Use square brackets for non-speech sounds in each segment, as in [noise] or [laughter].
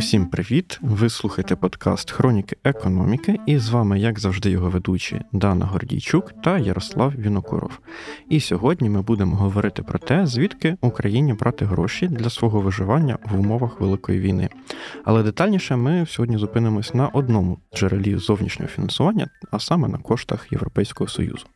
Усім привіт! Ви слухаєте подкаст Хроніки економіки, і з вами, як завжди, його ведучі Дана Гордійчук та Ярослав Вінокуров. І сьогодні ми будемо говорити про те, звідки Україні брати гроші для свого виживання в умовах великої війни. Але детальніше ми сьогодні зупинимось на одному джерелі зовнішнього фінансування, а саме на коштах Європейського Союзу.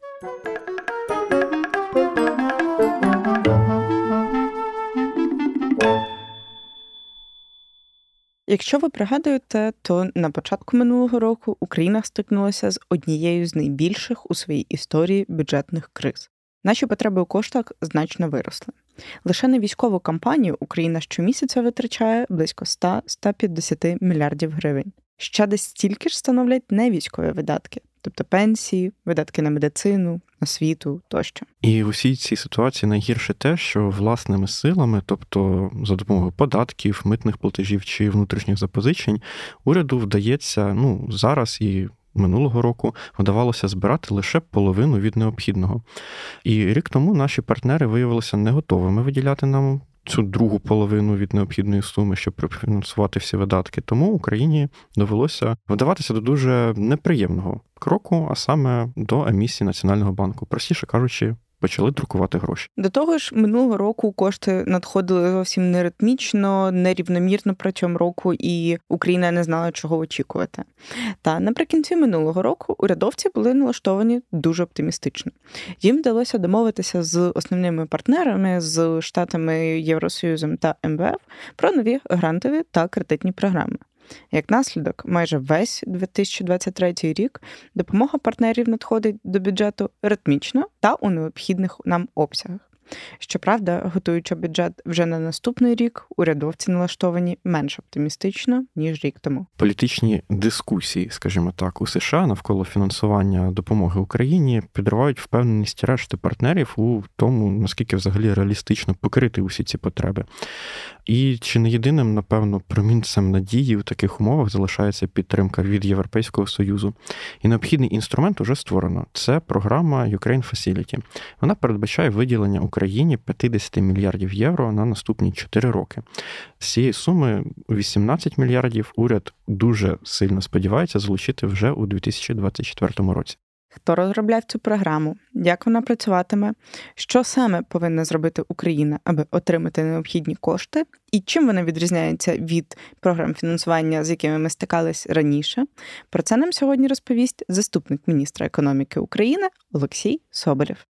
Якщо ви пригадуєте, то на початку минулого року Україна стикнулася з однією з найбільших у своїй історії бюджетних криз. Наші потреби у коштах значно виросли. Лише на військову кампанію Україна щомісяця витрачає близько 100-150 мільярдів гривень. Ще десь стільки ж становлять невійськові видатки, тобто пенсії, видатки на медицину, освіту тощо. І в усій цій ситуації найгірше те, що власними силами, тобто за допомогою податків, митних платежів чи внутрішніх запозичень, уряду вдається ну зараз і. Минулого року вдавалося збирати лише половину від необхідного. І рік тому наші партнери виявилися не готовими виділяти нам цю другу половину від необхідної суми, щоб профінансувати всі видатки. Тому Україні довелося вдаватися до дуже неприємного кроку, а саме до емісії Національного банку, простіше кажучи, почали друкувати гроші. До того ж, минулого року кошти надходили зовсім неритмічно, нерівномірно протягом року, і Україна не знала, чого очікувати. Та наприкінці минулого року урядовці були налаштовані дуже оптимістично. Їм вдалося домовитися з основними партнерами з штатами Євросоюзом та МВФ про нові грантові та кредитні програми. Як наслідок, майже весь 2023 рік допомога партнерів надходить до бюджету ритмічно та у необхідних нам обсягах. Щоправда, готуючи бюджет вже на наступний рік, урядовці налаштовані менш оптимістично ніж рік тому. Політичні дискусії, скажімо так, у США навколо фінансування допомоги Україні підривають впевненість решти партнерів у тому, наскільки взагалі реалістично покрити усі ці потреби. І чи не єдиним, напевно, промінцем надії в таких умовах залишається підтримка від Європейського союзу. І необхідний інструмент уже створено. Це програма Ukraine Facility. Вона передбачає виділення Україні 50 мільярдів євро на наступні 4 роки. З цієї суми 18 мільярдів уряд дуже сильно сподівається залучити вже у 2024 році хто розробляв цю програму, як вона працюватиме, що саме повинна зробити Україна, аби отримати необхідні кошти, і чим вона відрізняється від програм фінансування, з якими ми стикались раніше. Про це нам сьогодні розповість заступник міністра економіки України Олексій Соболєв.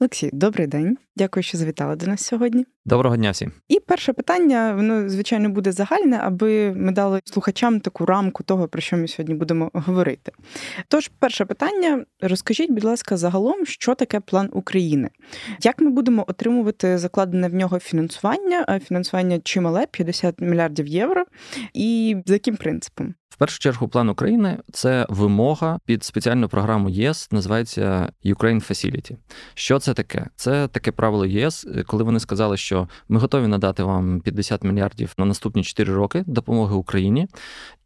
Олексій, добрий день. Дякую, що завітали до нас сьогодні. Доброго дня всім. І перше питання, воно звичайно буде загальне, аби ми дали слухачам таку рамку того, про що ми сьогодні будемо говорити. Тож, перше питання: розкажіть, будь ласка, загалом, що таке план України? Як ми будемо отримувати закладене в нього фінансування? Фінансування чимале 50 мільярдів євро, і за яким принципом? В першу чергу, план України це вимога під спеціальну програму ЄС, називається Ukraine Facility. Що це таке? Це таке правило ЄС, коли вони сказали, що ми готові надати вам 50 мільярдів на наступні 4 роки допомоги Україні.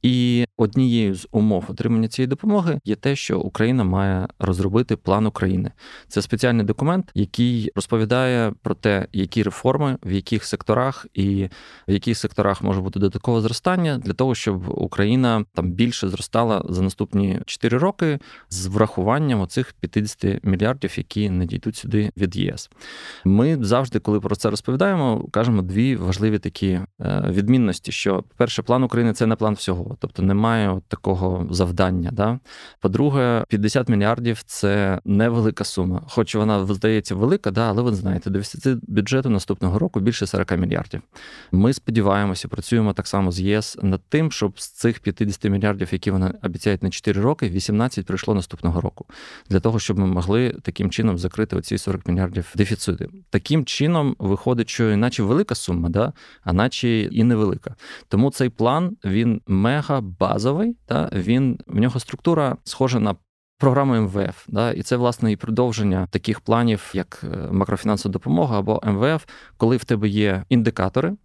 І однією з умов отримання цієї допомоги є те, що Україна має розробити план України. Це спеціальний документ, який розповідає про те, які реформи, в яких секторах і в яких секторах може бути додаткове зростання для того, щоб Україна там більше зростала за наступні 4 роки з врахуванням оцих 50 мільярдів, які надійдуть сюди від ЄС. Ми завжди, коли про це розповідаємо, кажемо дві важливі такі е, відмінності: що перше, план України це не план всього тобто немає такого завдання. Да? По-друге, 50 мільярдів це невелика сума, хоч вона здається велика, да, але ви знаєте, дефіцит бюджету наступного року більше 40 мільярдів. Ми сподіваємося, працюємо так само з ЄС над тим, щоб з цих 50 мільярдів, які вони обіцяють на 4 роки, 18 прийшло наступного року, для того, щоб ми могли таким чином закрити оці 40 мільярдів дефіциту. Таким чином виходить, що іначе велика сума, да, а наче і невелика. Тому цей план він мега базовий, та він в нього структура схожа на програму МВФ. Да, І це, власне, і продовження таких планів, як е, макрофінансова допомога або МВФ, коли в тебе є індикатори,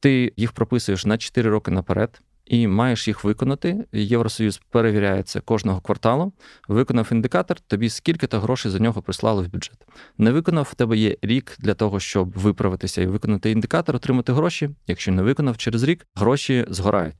ти їх прописуєш на 4 роки наперед. І маєш їх виконати. Євросоюз перевіряє це кожного кварталу. Виконав індикатор, тобі скільки-то грошей за нього прислали в бюджет. Не виконав, в тебе є рік для того, щоб виправитися і виконати індикатор, отримати гроші. Якщо не виконав через рік, гроші згорають.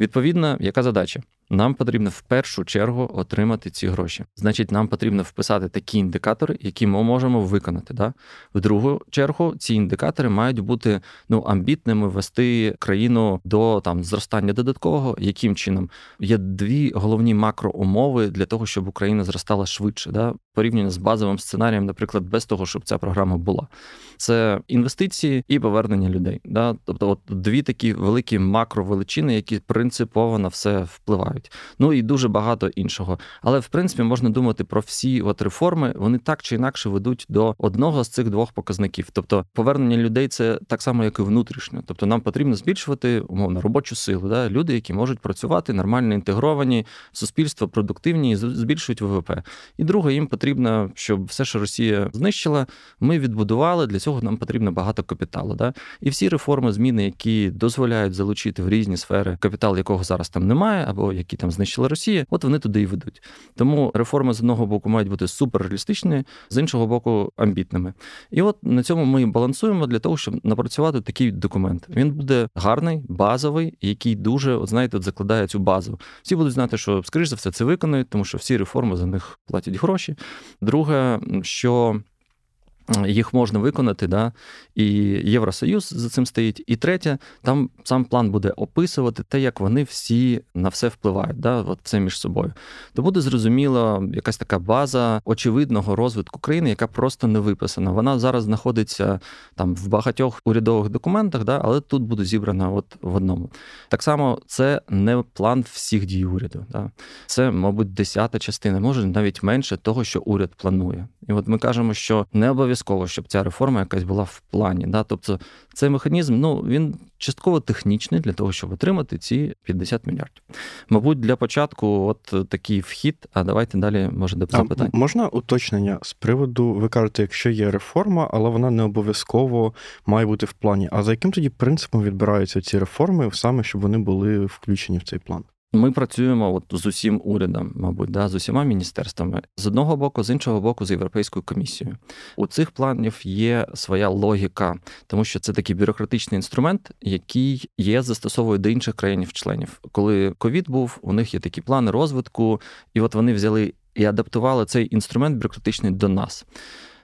Відповідно, яка задача? Нам потрібно в першу чергу отримати ці гроші. Значить, нам потрібно вписати такі індикатори, які ми можемо виконати. Да? В другу чергу ці індикатори мають бути ну амбітними вести країну до там зростання додаткового. Яким чином є дві головні макроумови для того, щоб Україна зростала швидше, да? порівняно з базовим сценарієм, наприклад, без того, щоб ця програма була. Це інвестиції і повернення людей. Да? Тобто, от дві такі великі макровеличини, які принципово на все впливають. Ну і дуже багато іншого. Але в принципі можна думати про всі от реформи. Вони так чи інакше ведуть до одного з цих двох показників. Тобто повернення людей це так само, як і внутрішньо. Тобто нам потрібно збільшувати умовно робочу силу. Да? Люди, які можуть працювати нормально інтегровані, суспільство продуктивні і збільшують ВВП. І друге, їм потрібно, щоб все, що Росія знищила, ми відбудували. Для цього нам потрібно багато капіталу. Да? І всі реформи, зміни, які дозволяють залучити в різні сфери капітал, якого зараз там немає, або які там знищила Росія, от вони туди і ведуть. Тому реформи з одного боку мають бути суперреалістичними, з іншого боку, амбітними. І от на цьому ми балансуємо для того, щоб напрацювати такий документ. Він буде гарний, базовий, який дуже, от знаєте, от закладає цю базу. Всі будуть знати, що скоріш за все це виконують, тому що всі реформи за них платять гроші. Друге, що їх можна виконати, да, і Євросоюз за цим стоїть. І третє, там сам план буде описувати те, як вони всі на все впливають, да, от все між собою. То буде зрозуміло якась така база очевидного розвитку країни, яка просто не виписана. Вона зараз знаходиться там в багатьох урядових документах, да, але тут буде зібрана от в одному. Так само це не план всіх дій уряду. Да. Це, мабуть, десята частина, може навіть менше того, що уряд планує. І от ми кажемо, що не обов'язково обов'язково, щоб ця реформа якась була в плані. Да? Тобто цей механізм ну, він частково технічний для того, щоб отримати ці 50 мільярдів. Мабуть, для початку от такий вхід, а давайте далі може до запитань. Можна уточнення з приводу, ви кажете, якщо є реформа, але вона не обов'язково має бути в плані. А за яким тоді принципом відбираються ці реформи, саме щоб вони були включені в цей план? Ми працюємо от з усім урядом, мабуть, да, з усіма міністерствами з одного боку, з іншого боку, з європейською комісією. У цих планів є своя логіка, тому що це такий бюрократичний інструмент, який є застосовує до інших країнів-членів. Коли ковід був, у них є такі плани розвитку, і от вони взяли і адаптували цей інструмент бюрократичний до нас.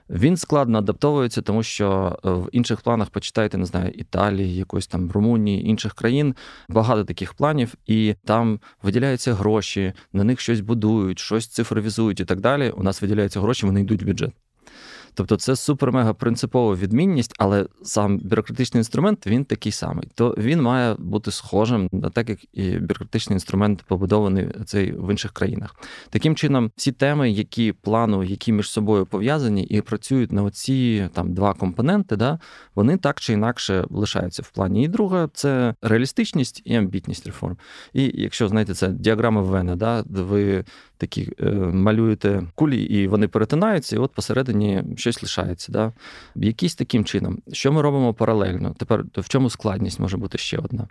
Він складно адаптовується, тому що е, в інших планах почитайте, не знаю, Італії, якоїсь там Румунії, інших країн багато таких планів, і там виділяються гроші, на них щось будують, щось цифровізують і так далі. У нас виділяються гроші, вони йдуть в бюджет. Тобто це супер-мега принципова відмінність, але сам бюрократичний інструмент він такий самий. То він має бути схожим на так, як і бюрократичний інструмент побудований цей в інших країнах. Таким чином, всі теми, які плану, які між собою пов'язані і працюють на оці там два компоненти, да, вони так чи інакше лишаються в плані. І друге, це реалістичність і амбітність реформ. І якщо знаєте, це діаграма Вена, да, ви такі е, малюєте кулі, і вони перетинаються, і от посередині щось лишається. Да? Якийсь таким чином. Що ми робимо паралельно? Тепер в чому складність може бути ще одна?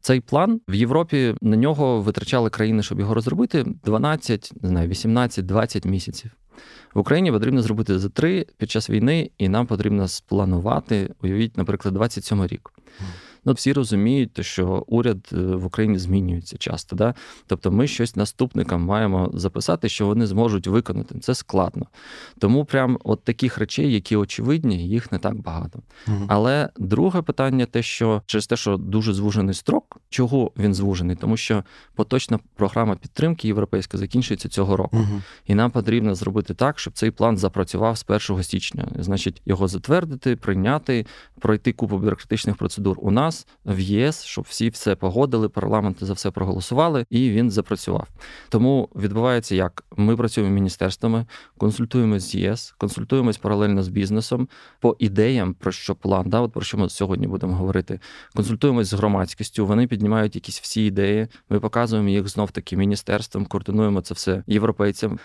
Цей план в Європі на нього витрачали країни, щоб його розробити 12, не знаю, 18-20 місяців. В Україні потрібно зробити за три під час війни, і нам потрібно спланувати, уявіть, наприклад, 27 рік. Ну, всі розуміють, що уряд е, в Україні змінюється часто. Да? Тобто ми щось наступникам маємо записати, що вони зможуть виконати. Це складно. Тому прям от таких речей, які очевидні, їх не так багато. Угу. Але друге питання, те, що через те, що дуже звужений строк, чого він звужений? Тому що поточна програма підтримки європейська закінчується цього року. Угу. І нам потрібно зробити так, щоб цей план запрацював з 1 січня. Значить, його затвердити, прийняти, пройти купу бюрократичних процедур у нас нас в ЄС, щоб всі все погодили, парламенти за все проголосували, і він запрацював. Тому відбувається як ми працюємо міністерствами, консультуємося з ЄС, консультуємось паралельно з бізнесом по ідеям, про що план, да, от про що ми сьогодні будемо говорити. Консультуємось з громадськістю. Вони піднімають якісь всі ідеї. Ми показуємо їх знов таки міністерством, координуємо це все європейцям.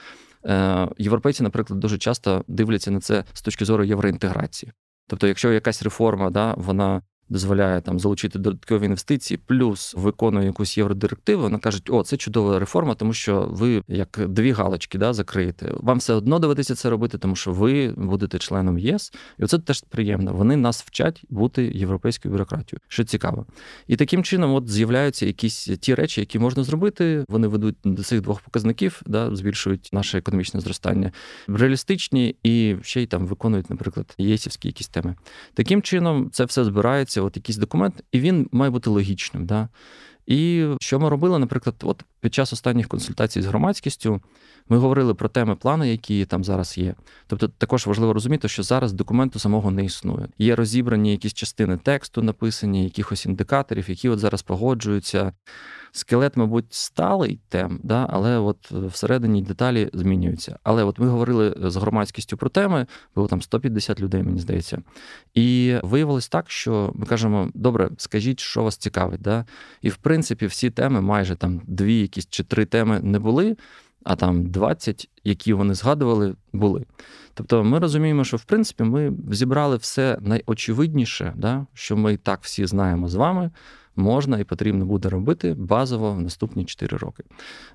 Е, європейці, наприклад, дуже часто дивляться на це з точки зору євроінтеграції. Тобто, якщо якась реформа, да, вона дозволяє там залучити додаткові інвестиції, плюс виконує якусь євродирективу, вона кажуть, о, це чудова реформа, тому що ви як дві галочки да, закриєте. Вам все одно доведеться це робити, тому що ви будете членом ЄС, і оце теж приємно. Вони нас вчать бути європейською бюрократією, що цікаво. І таким чином, от з'являються якісь ті речі, які можна зробити. Вони ведуть до цих двох показників, да, збільшують наше економічне зростання, реалістичні і ще й там виконують, наприклад, єсівські якісь теми. Таким чином, це все збирається, от якийсь документ, і він має бути логічним. Да? І що ми робили, наприклад, от під час останніх консультацій з громадськістю ми говорили про теми плану, які там зараз є. Тобто, також важливо розуміти, що зараз документу самого не існує. Є розібрані якісь частини тексту, написані, якихось індикаторів, які от зараз погоджуються. Скелет, мабуть, сталий тем, да, але от всередині деталі змінюються. Але от ми говорили з громадськістю про теми, було там 150 людей, мені здається. І виявилось так, що ми кажемо: добре, скажіть, що вас цікавить. Да? І в принципі, всі теми, майже там дві якісь чи три теми не були а там 20, які вони згадували, були. Тобто ми розуміємо, що в принципі ми зібрали все найочевидніше, да, що ми так всі знаємо з вами, можна і потрібно буде робити базово в наступні 4 роки.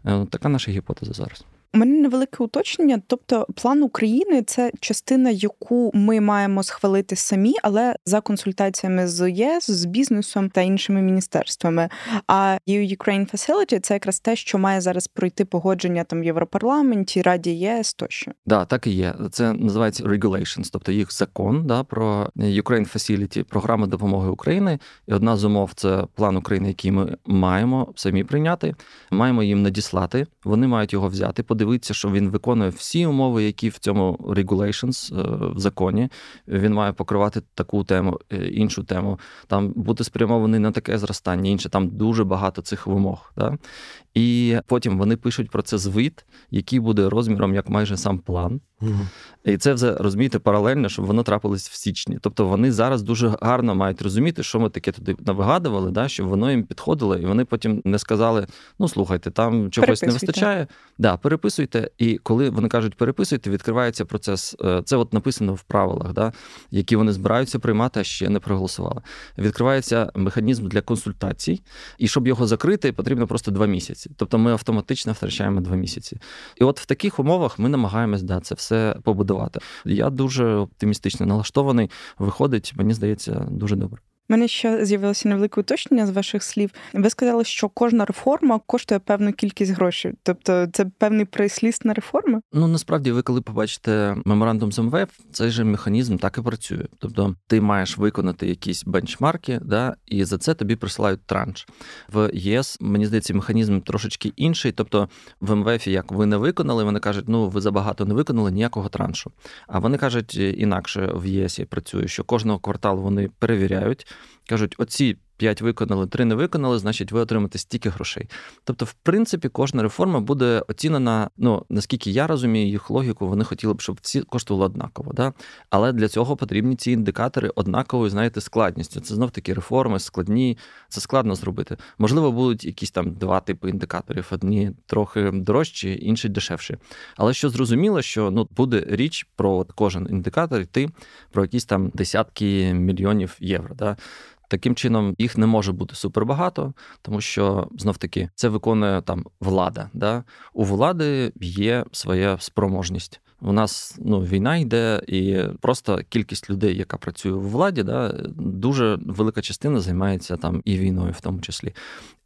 Е, така наша гіпотеза зараз. У мене невелике уточнення. Тобто, план України це частина, яку ми маємо схвалити самі, але за консультаціями з ЄС, з бізнесом та іншими міністерствами. А EU Ukraine Facility – це якраз те, що має зараз пройти погодження там в Європарламенті, Раді ЄС тощо. Да, так і є. Це називається regulations, тобто їх закон да, про Ukraine Facility, програма допомоги України. І одна з умов це план України, який ми маємо самі прийняти. Маємо їм надіслати. Вони мають його взяти подивитися, що він виконує всі умови, які в цьому regulations е, в законі. Він має покривати таку тему, е, іншу тему, там бути спрямований на таке зростання, інше. Там дуже багато цих вимог. Да? І потім вони пишуть про це звіт, який буде розміром як майже сам план. Угу. І це вже розумієте паралельно, щоб воно трапилось в січні. Тобто вони зараз дуже гарно мають розуміти, що ми таке туди навигадували, да, щоб воно їм підходило, і вони потім не сказали: ну слухайте, там чогось не вистачає. Да, Переписуйте. І коли вони кажуть, переписуйте, відкривається процес. Е, це от написано в правилах, да, які вони збираються приймати, а ще не проголосували. Відкривається механізм для консультацій, і щоб його закрити, потрібно просто два місяці. Тобто ми автоматично втрачаємо два місяці. І от в таких умовах ми намагаємось да, це все побудувати. Я дуже оптимістично налаштований. Виходить, мені здається, дуже добре. Мене ще з'явилося невелике уточнення з ваших слів. Ви сказали, що кожна реформа коштує певну кількість грошей. Тобто це певний прайс-ліст на реформи? Ну насправді, ви коли побачите меморандум з МВФ, цей же механізм так і працює. Тобто, ти маєш виконати якісь бенчмарки, да, і за це тобі присилають транш. В ЄС мені здається, механізм трошечки інший. Тобто в МВФ, як ви не виконали, вони кажуть, ну ви забагато не виконали ніякого траншу. А вони кажуть інакше в ЄС працює, що кожного кварталу вони перевіряють кажуть, оці п'ять виконали, три не виконали, значить, ви отримаєте стільки грошей. Тобто, в принципі, кожна реформа буде оцінена. Ну наскільки я розумію їх логіку, вони хотіли б, щоб всі коштували однаково. Да? Але для цього потрібні ці індикатори однаковою, знаєте, складністю. Це знов таки реформи, складні, це складно зробити. Можливо, будуть якісь там два типи індикаторів: одні трохи дорожчі, інші дешевші. Але що зрозуміло, що ну буде річ про кожен індикатор йти про якісь там десятки мільйонів євро. Да? Таким чином їх не може бути супербагато, тому що знов таки це виконує там влада. Да? У влади є своя спроможність. У нас ну війна йде, і просто кількість людей, яка працює у владі, да, дуже велика частина займається там і війною, в тому числі.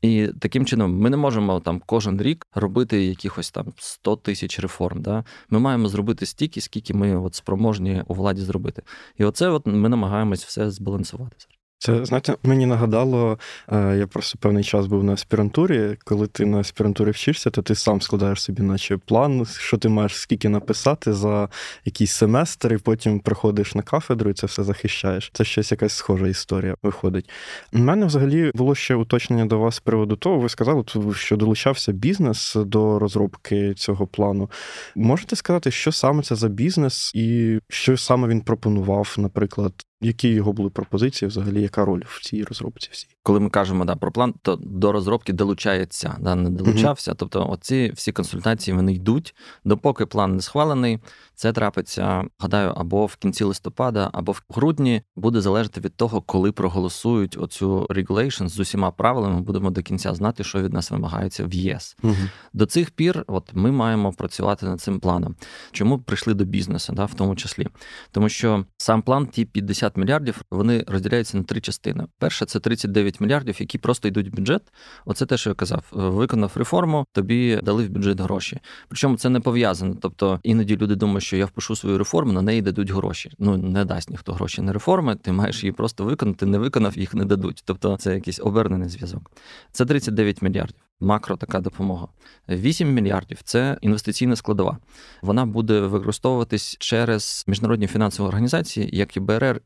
І таким чином ми не можемо там кожен рік робити якихось там 100 тисяч реформ. Да? Ми маємо зробити стільки, скільки ми от спроможні у владі зробити. І оце от ми намагаємось все збалансувати. Це знаєте, мені нагадало, е, я просто певний час був на аспірантурі. Коли ти на аспірантурі вчишся, то ти сам складаєш собі, наче план, що ти маєш скільки написати за якийсь семестр, і потім приходиш на кафедру і це все захищаєш. Це щось якась схожа історія виходить. У мене взагалі було ще уточнення до вас з приводу того. Ви сказали, що долучався бізнес до розробки цього плану. Можете сказати, що саме це за бізнес і що саме він пропонував, наприклад, Які його були пропозиції, взагалі, яка роль в цій розробці? всій? Коли ми кажемо да, про план, то до розробки долучається, да, не долучався. Mm-hmm. Тобто, оці всі консультації вони йдуть, допоки план не схвалений. Це трапиться, гадаю, або в кінці листопада, або в грудні буде залежати від того, коли проголосують оцю regulation з усіма правилами. Ми будемо до кінця знати, що від нас вимагається в ЄС. Угу. До цих пір, от ми маємо працювати над цим планом. Чому прийшли до бізнесу, да, в тому числі, тому що сам план, ті 50 мільярдів, вони розділяються на три частини. Перша це 39 мільярдів, які просто йдуть в бюджет. Оце те, що я казав. Виконав реформу, тобі дали в бюджет гроші. Причому це не пов'язано. Тобто іноді люди думають, що я впишу свою реформу, на неї дадуть гроші. Ну не дасть ніхто гроші на реформи, ти маєш її просто виконати, не виконав, їх не дадуть. Тобто це якийсь обернений зв'язок. Це 39 мільярдів макро така допомога. 8 мільярдів це інвестиційна складова. Вона буде використовуватись через міжнародні фінансові організації, як і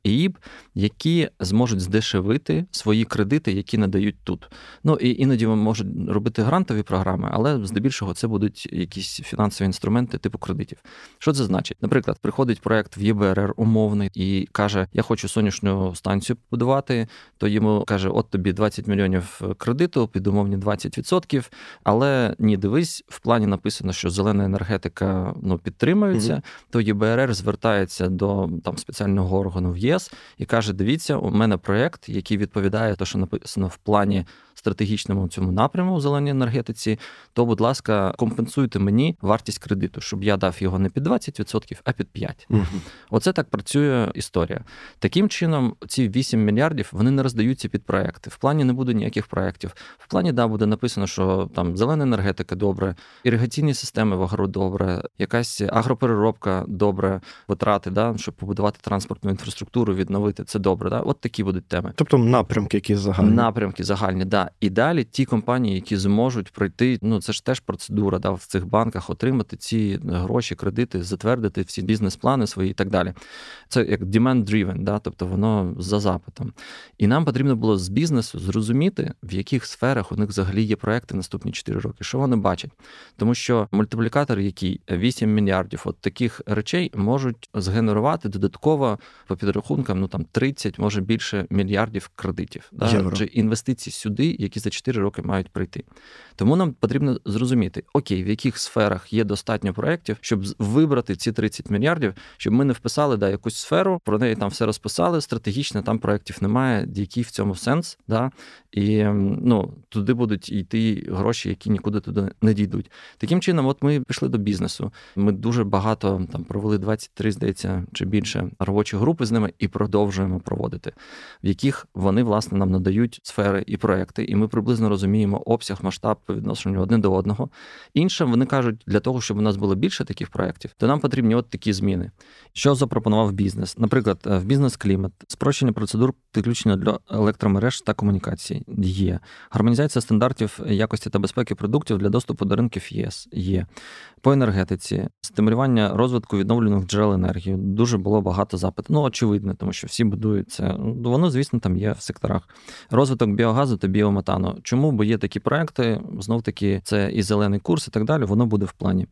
і ІБ, які зможуть здешевити свої кредити, які надають тут. Ну і іноді можуть робити грантові програми, але здебільшого це будуть якісь фінансові інструменти типу кредитів. Що це значить? Наприклад, приходить проект в ЄБРР умовний і каже: Я хочу сонячну станцію побудувати, то йому каже: От тобі 20 мільйонів кредиту, під умовні 20% але ні, дивись, в плані написано, що зелена енергетика ну, підтримується, mm то ЄБРР звертається до там спеціального органу в ЄС і каже: Дивіться, у мене проєкт, який відповідає, те, що написано в плані стратегічному цьому напряму у зеленій енергетиці, то, будь ласка, компенсуйте мені вартість кредиту, щоб я дав його не під 20%, а під 5%. Угу. Оце так працює історія. Таким чином, ці 8 мільярдів вони не роздаються під проекти. В плані не буде ніяких проєктів. В плані да буде написано, що там зелена енергетика добре, іригаційні системи в агро добре, якась агропереробка добре, витрати, да, щоб побудувати транспортну інфраструктуру, відновити це добре. Да? От такі будуть теми. Тобто напрямки, які загальні напрямки загальні, да. І далі ті компанії, які зможуть пройти, ну це ж теж процедура да, в цих банках, отримати ці гроші, кредити, затвердити всі бізнес-плани свої і так далі. Це як demand-driven, да, тобто воно за запитом. І нам потрібно було з бізнесу зрозуміти, в яких сферах у них взагалі є проекти наступні 4 роки, що вони бачать. Тому що мультиплікатор, який 8 мільярдів от таких речей можуть згенерувати додатково по підрахункам, ну там 30, може більше мільярдів кредитів да, чи інвестицій сюди які за 4 роки мають прийти. Тому нам потрібно зрозуміти, окей, в яких сферах є достатньо проєктів, щоб вибрати ці 30 мільярдів, щоб ми не вписали да, якусь сферу, про неї там все розписали. Стратегічно там проєктів немає, який в цьому сенс. Да? І ну, туди будуть йти гроші, які нікуди туди не дійдуть. Таким чином, от ми пішли до бізнесу. Ми дуже багато там провели 23, здається, чи більше робочі групи з ними і продовжуємо проводити, в яких вони власне нам надають сфери і проекти, і ми приблизно розуміємо обсяг, масштаб по відношенню один до одного. Інше вони кажуть, для того, щоб у нас було більше таких проєктів, то нам потрібні от такі зміни. Що запропонував бізнес? Наприклад, в бізнес-клімат, спрощення процедур підключення для електромереж та комунікацій є. Гармонізація стандартів якості та безпеки продуктів для доступу до ринків ЄС є. По енергетиці, стимулювання розвитку відновлених джерел енергії. Дуже було багато запитів. Ну, очевидно, тому що всі будують це. Ну, воно, звісно, там є в секторах. Розвиток біогазу та біометану. Чому? Бо є такі проекти, знов таки, це і зелений курс, і так далі, воно буде в плані.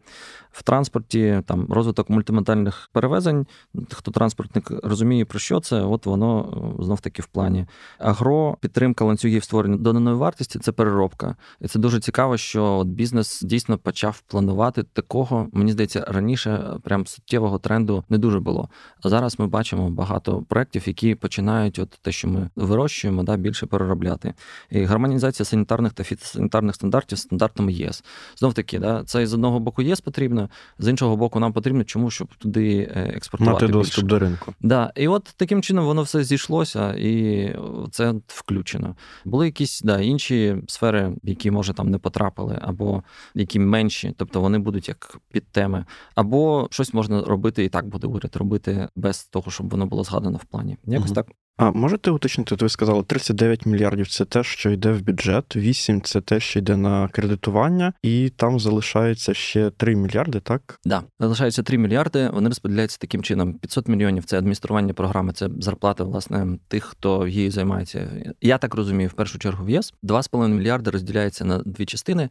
В транспорті там розвиток мультимодальних перевезень. Хто транспортник розуміє, про що це, от воно знов таки в плані. Агро, підтримка ланцюгів створення доданої вартості це переробка. І це дуже цікаво, що от бізнес дійсно почав планувати такого, мені здається, раніше прям суттєвого тренду не дуже було. А зараз ми бачимо багато проєктів, які починають от те, що ми вирощуємо, да, більше переробляти. І гармонізація санітарних та фітосанітарних стандартів стандартами ЄС. Знов таки, да, це з одного боку ЄС потрібно, з іншого боку, нам потрібно, чому щоб туди е, експортувати. Мати доступ до ринку. Да. І от таким чином воно все зійшлося, і це включено. Були якісь да, інші сфери, які може там не потрапили, або які менші, тобто вони будуть як підтеми, або щось можна робити, і так буде уряд робити без того, щоб воно було згадано в плані. Якось угу. так. А можете уточнити, ви сказали, 39 мільярдів це те, що йде в бюджет, 8 це те, що йде на кредитування, і там залишається ще 3 мільярди, так? Да. залишається 3 мільярди. Вони розподіляються таким чином: 500 мільйонів це адміністрування програми, це зарплата власне тих, хто її займається. Я так розумію, в першу чергу в ЄС 2,5 мільярди розділяється на дві частини.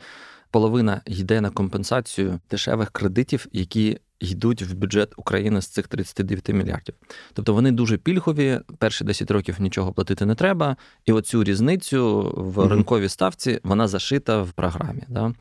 половина йде на компенсацію дешевих кредитів, які йдуть в бюджет України з цих 39 мільярдів. Тобто вони дуже пільгові, перші 10 років нічого платити не треба, і оцю різницю в mm-hmm. ринковій ставці вона зашита в програмі. Да?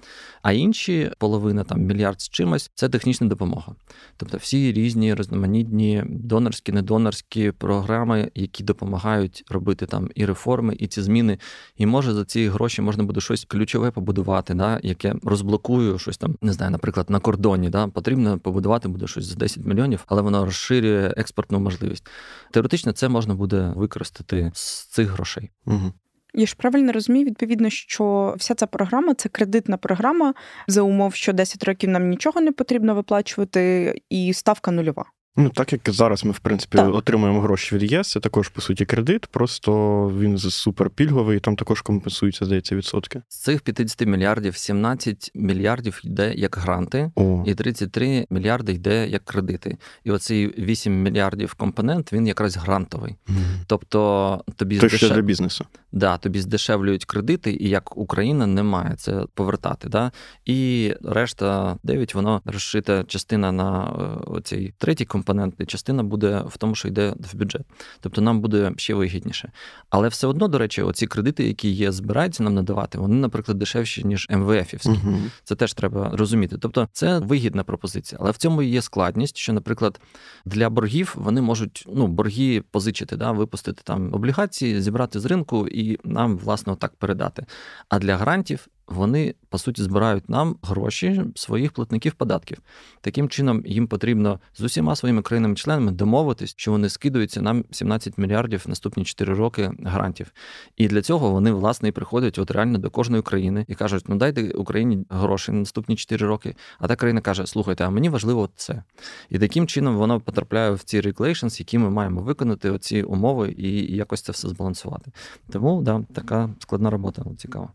А інші половина там мільярд з чимось це технічна допомога. Тобто всі різні різноманітні донорські, недонорські програми, які допомагають робити там і реформи, і ці зміни. І може за ці гроші можна буде щось ключове побудувати, да? яке розблокує щось там, не знаю, наприклад, на кордоні. Да? Потрібно побудувати продавати буде щось за 10 мільйонів, але воно розширює експортну можливість. Теоретично це можна буде використати з цих грошей. Угу. Я ж правильно розумію, відповідно, що вся ця програма це кредитна програма за умов, що 10 років нам нічого не потрібно виплачувати, і ставка нульова. Ну, так як зараз ми, в принципі, так. отримуємо гроші від ЄС, це також, по суті, кредит, просто він суперпільговий, там також компенсується, здається, відсотки. З цих 50 мільярдів 17 мільярдів йде як гранти, О. і 33 мільярди йде як кредити. І оцей 8 мільярдів компонент він якраз грантовий. Mm. Тобто тобі То здешев... для бізнесу. Да, тобі здешевлюють кредити, і як Україна не має це повертати. Да? І решта 9, воно розшита частина на е, оцій третій компонент компонент, частина буде в тому, що йде в бюджет. Тобто нам буде ще вигідніше. Але все одно, до речі, оці кредити, які є, збираються нам надавати, вони, наприклад, дешевші, ніж МВФівські. uh Це теж треба розуміти. Тобто, це вигідна пропозиція. Але в цьому є складність, що, наприклад, для боргів вони можуть ну, борги позичити, да, випустити там облігації, зібрати з ринку і нам, власне, так передати. А для грантів вони по суті збирають нам гроші своїх платників податків. Таким чином, їм потрібно з усіма своїми країнами-членами домовитись, що вони скидуються нам 17 мільярдів наступні 4 роки грантів. І для цього вони власне і приходять от реально до кожної країни і кажуть: ну дайте Україні гроші на наступні 4 роки. А та країна каже: Слухайте, а мені важливо це. І таким чином воно потрапляє в ці regulations, які ми маємо виконати оці умови і якось це все збалансувати. Тому да, така складна робота цікава.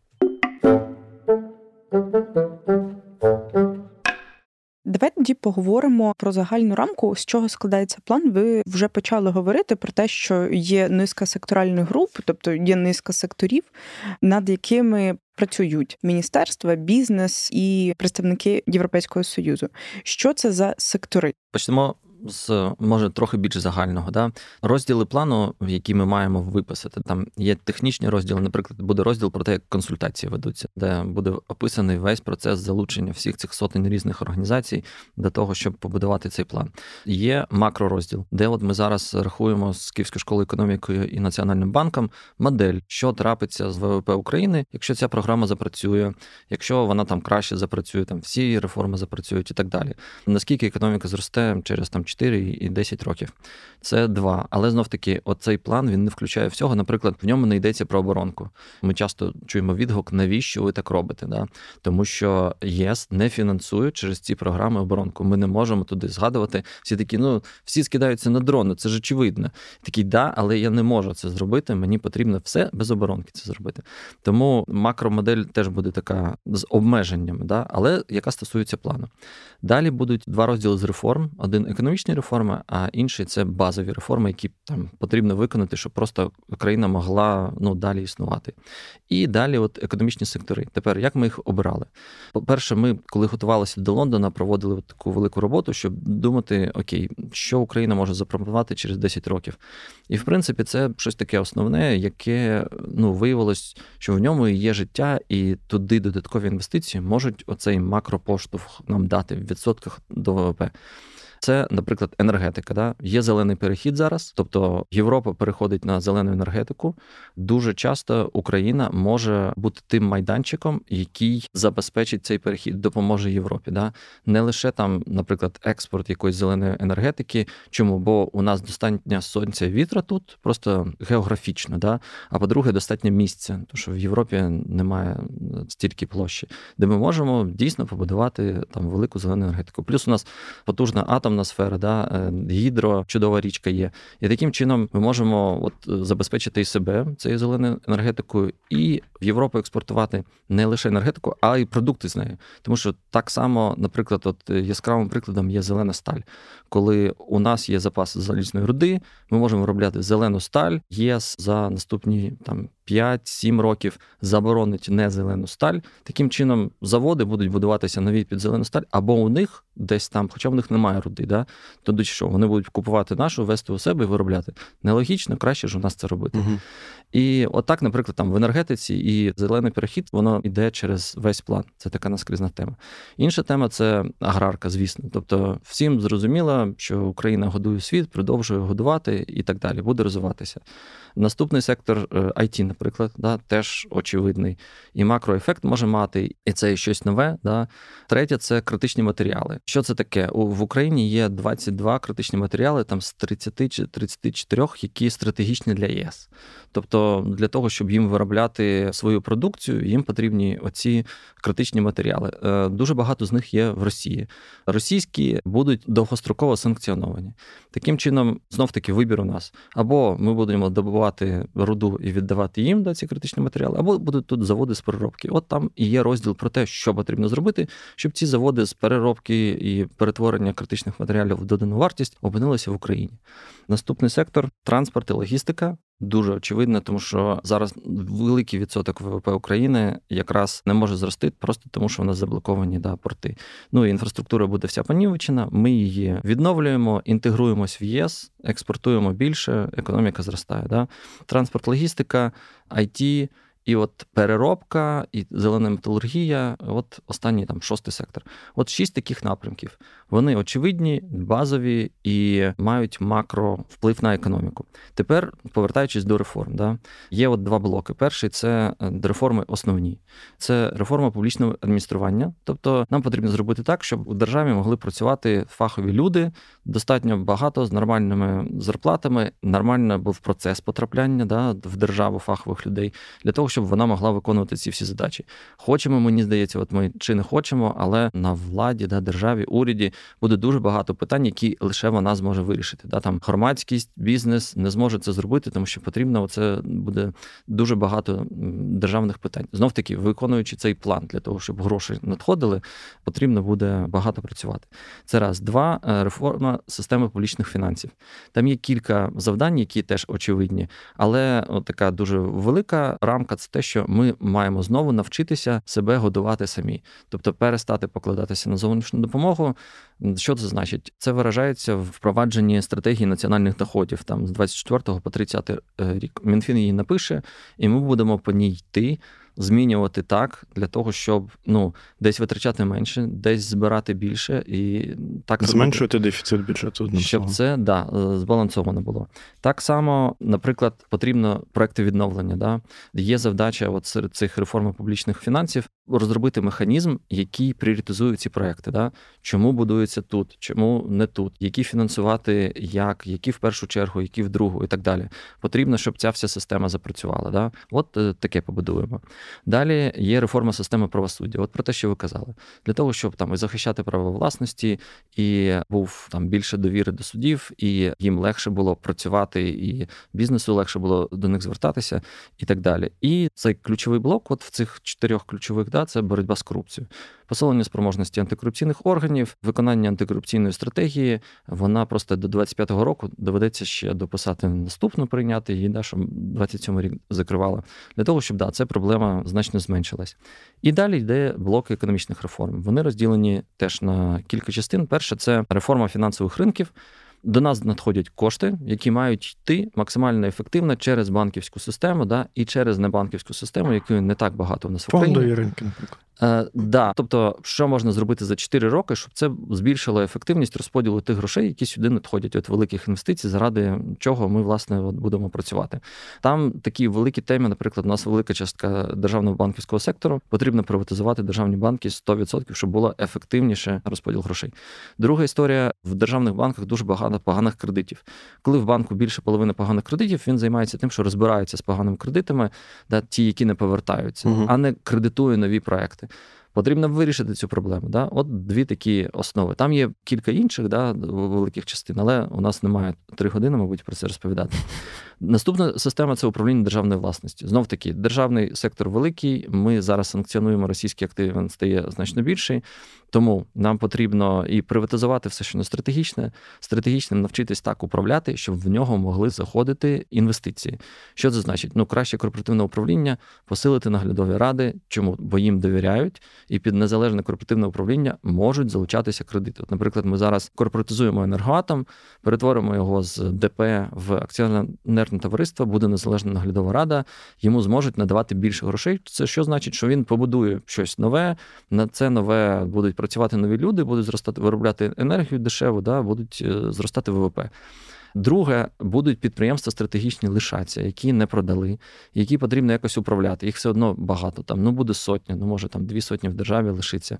Давай тоді поговоримо про загальну рамку, з чого складається план. Ви вже почали говорити про те, що є низка секторальних груп, тобто є низка секторів, над якими працюють міністерства, бізнес і представники Європейського союзу. Що це за сектори? Почнемо з може трохи більш загального. Да? Розділи плану, в які ми маємо виписати. Там є технічні розділи, наприклад, буде розділ про те, як консультації ведуться, де буде описаний весь процес залучення всіх цих сотень різних організацій для того, щоб побудувати цей план. Є макророзділ, де от ми зараз рахуємо з Київською школою економікою і Національним банком модель, що трапиться з ВВП України, якщо ця програма запрацює, якщо вона там краще запрацює, там всі реформи запрацюють і так далі. Наскільки економіка зросте через там 4 і 10 років. Це два. Але знов таки, оцей план він не включає всього. Наприклад, в ньому не йдеться про оборонку. Ми часто чуємо відгук, навіщо ви так робите? Да? Тому що ЄС не фінансує через ці програми оборонку. Ми не можемо туди згадувати. Всі такі, ну всі скидаються на дрони, це ж очевидно. Такий, да, але я не можу це зробити. Мені потрібно все без оборонки це зробити. Тому макромодель теж буде така з обмеженнями, да? але яка стосується плану. Далі будуть два розділи з реформ: один економічний економічні реформи, а інші це базові реформи, які там потрібно виконати, щоб просто країна могла ну далі існувати. І далі, от економічні сектори. Тепер як ми їх обирали? По-перше, ми, коли готувалися до Лондона, проводили от таку велику роботу, щоб думати, окей, що Україна може запропонувати через 10 років. І в принципі, це щось таке основне, яке ну виявилось, що в ньому є життя, і туди додаткові інвестиції можуть оцей макропоштовх нам дати в відсотках до ВВП. Це, наприклад, енергетика. Да? Є зелений перехід зараз, тобто Європа переходить на зелену енергетику. Дуже часто Україна може бути тим майданчиком, який забезпечить цей перехід, допоможе Європі. Да? Не лише там, наприклад, експорт якоїсь зеленої енергетики. Чому? Бо у нас достатньо сонця і вітра тут, просто географічно. Да? А по-друге, достатньо місця, тому що в Європі немає стільки площі, де ми можемо дійсно побудувати там велику зелену енергетику. Плюс у нас потужна атомна атомна сфера, да, е, гідро, чудова річка є. І таким чином ми можемо от забезпечити і себе цією зеленою енергетикою, і в Європу експортувати не лише енергетику, а й продукти з нею. Тому що так само, наприклад, от яскравим прикладом є зелена сталь. Коли у нас є запас залізної руди, ми можемо виробляти зелену сталь. ЄС за наступні там 5-7 років заборонить не зелену сталь. Таким чином, заводи будуть будуватися нові під зелену сталь, або у них десь там, хоча в них немає руди, да? тоді що вони будуть купувати нашу, вести у себе і виробляти. Нелогічно, краще ж у нас це робити. Угу. І отак, наприклад, там в енергетиці і зелений перехід, воно йде через весь план. Це така наскрізна тема. Інша тема це аграрка, звісно. Тобто, всім зрозуміло, що Україна годує світ, продовжує годувати і так далі, буде розвиватися. Наступний сектор IT, е, наприклад, да, теж очевидний. І макроефект може мати, і це щось нове. Да. Третє це критичні матеріали. Що це таке? В Україні є 22 критичні матеріали, там з 30 чи 34, які стратегічні для ЄС. Тобто, для того, щоб їм виробляти свою продукцію, їм потрібні оці критичні матеріали. Е, дуже багато з них є в Росії. Російські будуть довгостроково санкціоновані. Таким чином, знов таки вибір у нас або ми будемо добувати руду і віддавати їм да, ці критичні матеріали, або будуть тут заводи з переробки. От там і є розділ про те, що потрібно зробити, щоб ці заводи з переробки і перетворення критичних матеріалів в додану вартість опинилися в Україні. Наступний сектор транспорт і логістика. Дуже очевидно, тому що зараз великий відсоток ВВП України якраз не може зрости, просто тому що в нас заблоковані да, порти. Ну і інфраструктура буде вся понівечена. Ми її відновлюємо, інтегруємось в ЄС, експортуємо більше, економіка зростає. Да? Транспорт, логістика, IT – і от переробка, і зелена металургія, от останній там шостий сектор. От шість таких напрямків. Вони очевидні, базові і мають макро вплив на економіку. Тепер, повертаючись до реформ, да, є от два блоки. Перший це е, реформи основні, це реформа публічного адміністрування. Тобто нам потрібно зробити так, щоб у державі могли працювати фахові люди достатньо багато з нормальними зарплатами. Нормально був процес потрапляння да, в державу фахових людей для того, щоб вона могла виконувати ці всі задачі. Хочемо, мені здається, от ми чи не хочемо, але на владі, да, державі, уряді буде дуже багато питань, які лише вона зможе вирішити. Да, Там громадськість, бізнес не зможе це зробити, тому що потрібно це буде дуже багато державних питань. Знов таки, виконуючи цей план для того, щоб гроші надходили, потрібно буде багато працювати. Це раз, два е, реформа системи публічних фінансів. Там є кілька завдань, які теж очевидні, але от така дуже велика рамка це те, що ми маємо знову навчитися себе годувати самі, тобто перестати покладатися на зовнішню допомогу. Що це значить? Це виражається в впровадженні стратегії національних доходів там з 24 по 30 е, рік. Мінфін її напише, і ми будемо по ній йти змінювати так для того, щоб ну десь витрачати менше, десь збирати більше і так зменшувати дефіцит бюджету. Одним щоб словом. це да збалансовано було. Так само, наприклад, потрібно проекти відновлення. Да? Є завдача от серед цих реформ публічних фінансів розробити механізм, який пріоритизує ці проекти. Да? Чому будується тут, чому не тут, які фінансувати, як, які в першу чергу, які в другу, і так далі. Потрібно, щоб ця вся система запрацювала. Да? От е, таке побудуємо. Далі є реформа системи правосуддя. От про те, що ви казали, для того, щоб там і захищати право власності, і був там більше довіри до судів, і їм легше було працювати, і бізнесу легше було до них звертатися, і так далі. І цей ключовий блок, от в цих чотирьох ключових да, це боротьба з корупцією посилення спроможності антикорупційних органів, виконання антикорупційної стратегії. Вона просто до 25-го року доведеться ще дописати наступну, прийняти її, да, щоб 27 рік закривала, для того, щоб да, ця проблема значно зменшилась. І далі йде блок економічних реформ. Вони розділені теж на кілька частин. Перше це реформа фінансових ринків. До нас надходять кошти, які мають йти максимально ефективно через банківську систему, да, і через небанківську систему, якої не так багато в нас в Україні. Фондові ринки, наприклад. Е, да, тобто, що можна зробити за 4 роки, щоб це збільшило ефективність розподілу тих грошей, які сюди надходять від великих інвестицій, заради чого ми власне от будемо працювати. Там такі великі теми, наприклад, у нас велика частка державного банківського сектору. Потрібно приватизувати державні банки 100%, щоб було ефективніше розподіл грошей. Друга історія в державних банках дуже багато поганих кредитів. Коли в банку більше половини поганих кредитів, він займається тим, що розбирається з поганими кредитами, да, ті, які не повертаються, угу. а не кредитує нові проекти. Потрібно вирішити цю проблему. Да? От дві такі основи. Там є кілька інших да, великих частин, але у нас немає три години, мабуть, про це розповідати. Наступна система це управління державною власністю. Знов таки, державний сектор великий. Ми зараз санкціонуємо російські активи, він стає значно більший. Тому нам потрібно і приватизувати все, що не стратегічне, стратегічним навчитись так управляти, щоб в нього могли заходити інвестиції. Що це значить? Ну, краще корпоративне управління, посилити наглядові ради. Чому? Бо їм довіряють, і під незалежне корпоративне управління можуть залучатися кредити. От, наприклад, ми зараз корпоратизуємо енергоатом, перетворимо його з ДП в акціонерне товариство, буде незалежна наглядова рада, йому зможуть надавати більше грошей. Це що значить, що він побудує щось нове, на це нове будуть працювати нові люди, будуть зростати, виробляти енергію дешеву, да, будуть е, зростати ВВП. Друге, будуть підприємства стратегічні лишаться, які не продали, які потрібно якось управляти. Їх все одно багато. Там ну буде сотня, ну може там дві сотні в державі лишиться.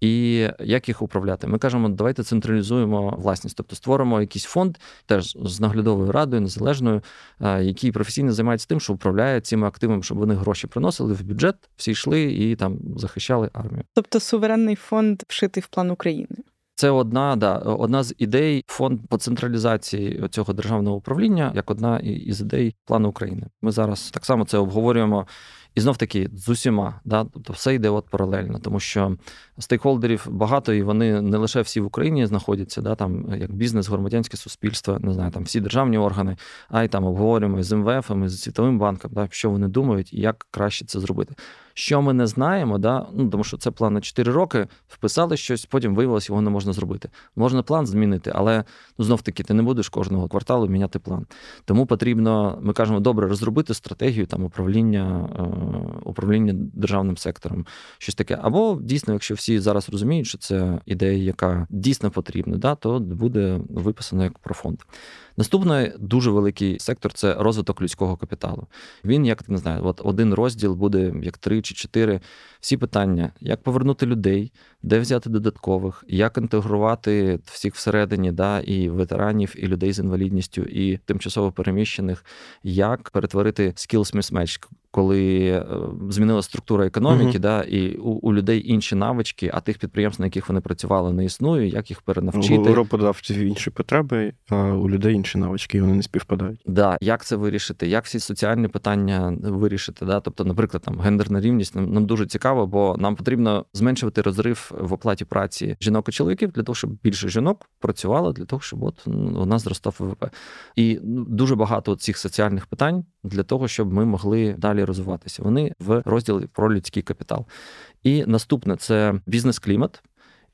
І як їх управляти? Ми кажемо, давайте централізуємо власність, тобто створимо якийсь фонд, теж з наглядовою радою, незалежною, е, який професійно займається тим, що управляє цими активами, щоб вони гроші приносили в бюджет, всі йшли і там захищали армію. Тобто суверенний фонд вшитий в план України. Це одна да, одна з ідей фонд по централізації цього державного управління, як одна із ідей плану України. Ми зараз так само це обговорюємо. І знов таки з усіма, да, тобто все йде от паралельно, тому що стейкхолдерів багато, і вони не лише всі в Україні знаходяться, да, там як бізнес, громадянське суспільство, не знаю, там всі державні органи, а й там обговорюємо з МВФ, з Світовим банком, да, що вони думають і як краще це зробити. Що ми не знаємо, да, ну тому що це план на 4 роки, вписали щось, потім виявилося, його не можна зробити. Можна план змінити, але ну знов таки ти не будеш кожного кварталу міняти план. Тому потрібно, ми кажемо, добре, розробити стратегію там управління е, управління державним сектором, щось таке. Або дійсно, якщо всі зараз розуміють, що це ідея, яка дійсно потрібна, да, то буде виписано як про фонд. Наступний дуже великий сектор це розвиток людського капіталу. Він, як не знаю, от один розділ буде як три чи чотири. Всі питання, як повернути людей, де взяти додаткових, як інтегрувати всіх всередині, да, і ветеранів, і людей з інвалідністю, і тимчасово переміщених, як перетворити skills mismatch, коли е, змінила структура економіки, uh-huh. да, і у, у людей інші навички, а тих підприємств, на яких вони працювали, не існує, як їх перенавчити. У роботодавців інші потреби, а у людей інші навички, і вони не співпадають. Да, Як це вирішити? Як всі соціальні питання вирішити? Да? Тобто, наприклад, там гендерна рівність нам, нам дуже цікаво, бо нам потрібно зменшувати розрив в оплаті праці жінок і чоловіків для того, щоб більше жінок працювало, для того, щоб от у нас зростав ВВП. І ну, дуже багато цих соціальних питань для того, щоб ми могли далі розвиватися. Вони в розділі про людський капітал. І наступне це бізнес-клімат.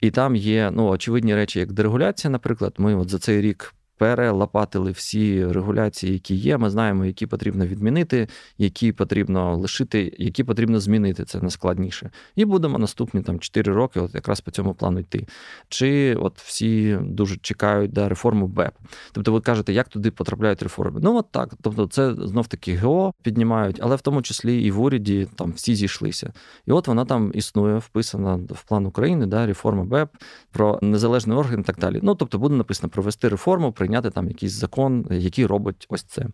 І там є ну очевидні речі, як дерегуляція, наприклад, ми от за цей рік перелопатили всі регуляції, які є. Ми знаємо, які потрібно відмінити, які потрібно лишити, які потрібно змінити. Це найскладніше. І будемо наступні там 4 роки, от якраз по цьому плану йти. Чи от всі дуже чекають да, реформу БЕП. Тобто, ви кажете, як туди потрапляють реформи? Ну от так. Тобто, це знов таки ГО піднімають, але в тому числі і в уряді там всі зійшлися. І от вона там існує, вписана в план України, да, реформа БЕП про незалежний орган і так далі. Ну тобто буде написано провести реформу, прийняти там якийсь закон, який робить ось це.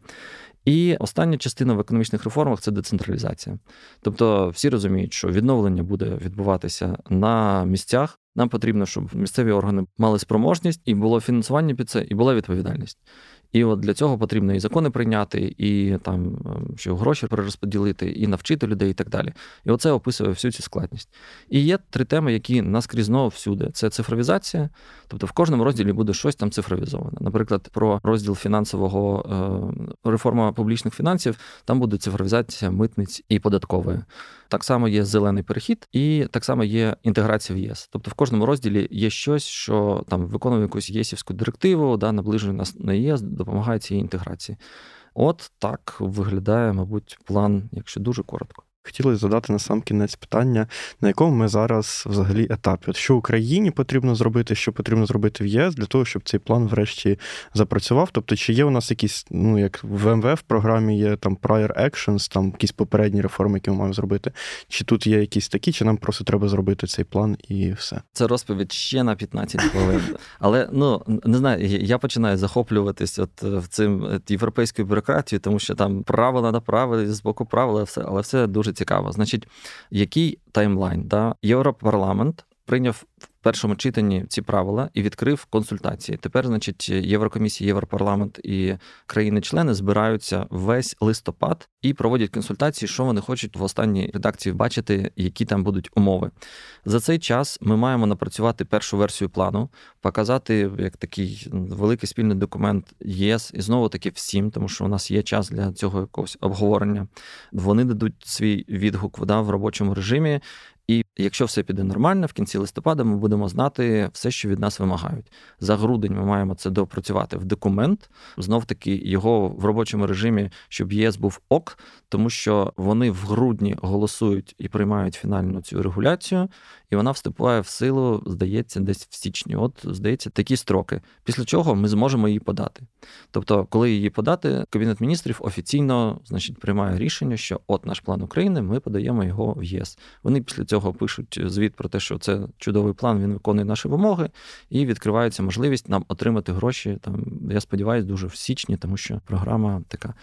І остання частина в економічних реформах це децентралізація. Тобто всі розуміють, що відновлення буде відбуватися на місцях. Нам потрібно, щоб місцеві органи мали спроможність і було фінансування під це, і була відповідальність. І от для цього потрібно і закони прийняти, і там ем, що гроші перерозподілити, і навчити людей, і так далі. І оце описує всю цю складність. І є три теми, які наскрізно всюди: це цифровізація, тобто в кожному розділі буде щось там цифровізоване. Наприклад, про розділ фінансового е, реформа публічних фінансів, там буде цифровізація митниць і податкової. Так само є зелений перехід, і так само є інтеграція в ЄС. Тобто в кожному розділі є щось, що там виконує якусь єсівську директиву, да, наближує нас на ЄС, допомагає цій інтеграції. От так виглядає, мабуть, план, якщо дуже коротко. Хотілося задати на сам кінець питання, на якому ми зараз взагалі етапі. От що Україні потрібно зробити, що потрібно зробити в ЄС для того, щоб цей план врешті запрацював. Тобто, чи є у нас якісь, ну як в МВФ програмі є там prior actions, там якісь попередні реформи, які ми маємо зробити, чи тут є якісь такі, чи нам просто треба зробити цей план і все? Це розповідь ще на 15 хвилин. Але ну не знаю, я починаю захоплюватись от в цим європейською бюрократією, тому що там правила на правила з боку правила, все, але все дуже цікаво. Значить, який таймлайн? Да? Європарламент прийняв першому читанні ці правила і відкрив консультації. Тепер, значить, Єврокомісія, Європарламент і країни-члени збираються весь листопад і проводять консультації, що вони хочуть в останній редакції бачити, які там будуть умови. За цей час ми маємо напрацювати першу версію плану, показати як такий великий спільний документ ЄС і знову таки всім, тому що у нас є час для цього якогось обговорення. Вони дадуть свій відгук вода в робочому режимі. І якщо все піде нормально, в кінці листопада ми будемо знати все, що від нас вимагають. За грудень ми маємо це допрацювати в документ, знов таки його в робочому режимі, щоб ЄС був ок, тому що вони в грудні голосують і приймають фінальну цю регуляцію, і вона вступає в силу, здається, десь в січні. От, здається, такі строки. Після чого ми зможемо її подати. Тобто, коли її подати, Кабінет міністрів офіційно значить, приймає рішення, що от наш план України, ми подаємо його в ЄС. Вони після цього пишуть звіт про те, що це чудовий план, він виконує наші вимоги, і відкривається можливість нам отримати гроші. Там я сподіваюся, дуже в січні, тому що програма така.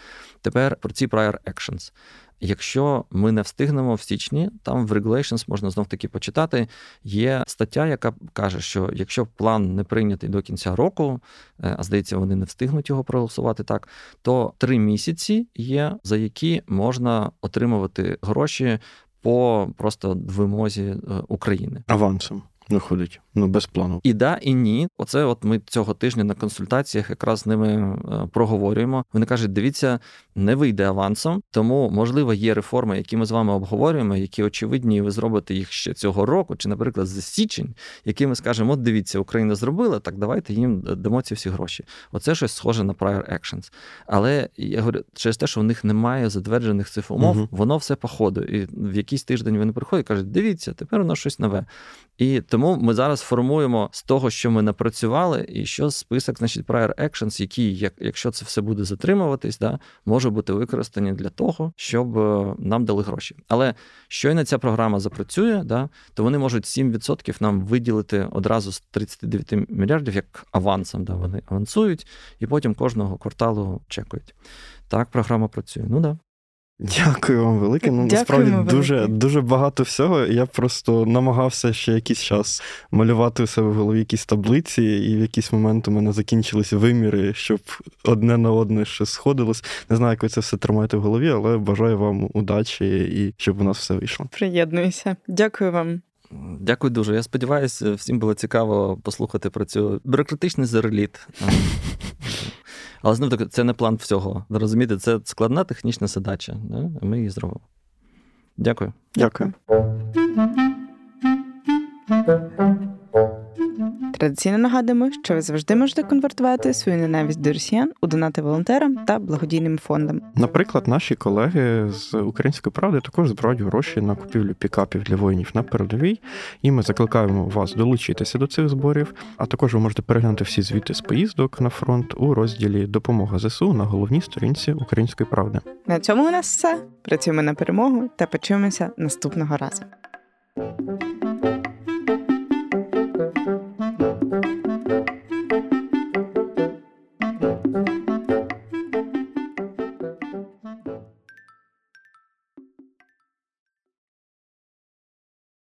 Тепер про ці prior actions. Якщо ми не встигнемо в січні, там в Regulations можна знов таки почитати. Є стаття, яка каже, що якщо план не прийнятий до кінця року, е, а здається, вони не встигнуть його проголосувати так, то три місяці є, за які можна отримувати гроші по просто вимозі е, України авансом. Виходить, ну без плану. І да, і ні. Оце от ми цього тижня на консультаціях якраз з ними е, проговорюємо. Вони кажуть, дивіться, не вийде авансом, тому можливо є реформи, які ми з вами обговорюємо, які очевидні, і ви зробите їх ще цього року, чи, наприклад, за січень, які ми скажемо, от дивіться, Україна зробила, так давайте їм дамо ці всі гроші. Оце щось схоже на prior actions. Але я говорю, через те, що в них немає затверджених цих умов, угу. воно все по ходу. І в якийсь тиждень вони приходять і кажуть, дивіться, тепер у нас щось нове. І тому ми зараз формуємо з того, що ми напрацювали, і що список, значить, prior actions, які, як, якщо це все буде затримуватись, да, може бути використані для того, щоб е, нам дали гроші. Але щойно ця програма запрацює, да, то вони можуть 7% нам виділити одразу з 39 мільярдів як авансом. Да, Вони авансують і потім кожного кварталу чекають. Так, програма працює. Ну да. Дякую вам велике. Ну насправді дуже дуже багато всього. Я просто намагався ще якийсь час малювати у себе в голові якісь таблиці, і в якийсь момент у мене закінчилися виміри, щоб одне на одне ще сходилось. Не знаю, як ви це все тримаєте в голові, але бажаю вам удачі і щоб у нас все вийшло. Приєднуюся. Дякую вам. Дякую дуже. Я сподіваюся, всім було цікаво послухати про цю бюрократичний зареліт. [laughs] Але знову таки, це не план всього. Розумієте, це складна технічна задача. Да? Ми її зробимо. Дякую. Дякую. Традиційно нагадуємо, що ви завжди можете конвертувати свою ненависть до росіян у донати волонтерам та благодійним фондам. Наприклад, наші колеги з української правди також збирають гроші на купівлю пікапів для воїнів на передовій, і ми закликаємо вас долучитися до цих зборів. А також ви можете переглянути всі звіти з поїздок на фронт у розділі Допомога ЗСУ на головній сторінці Української правди. На цьому у нас все. Працюємо на перемогу та почуємося наступного разу.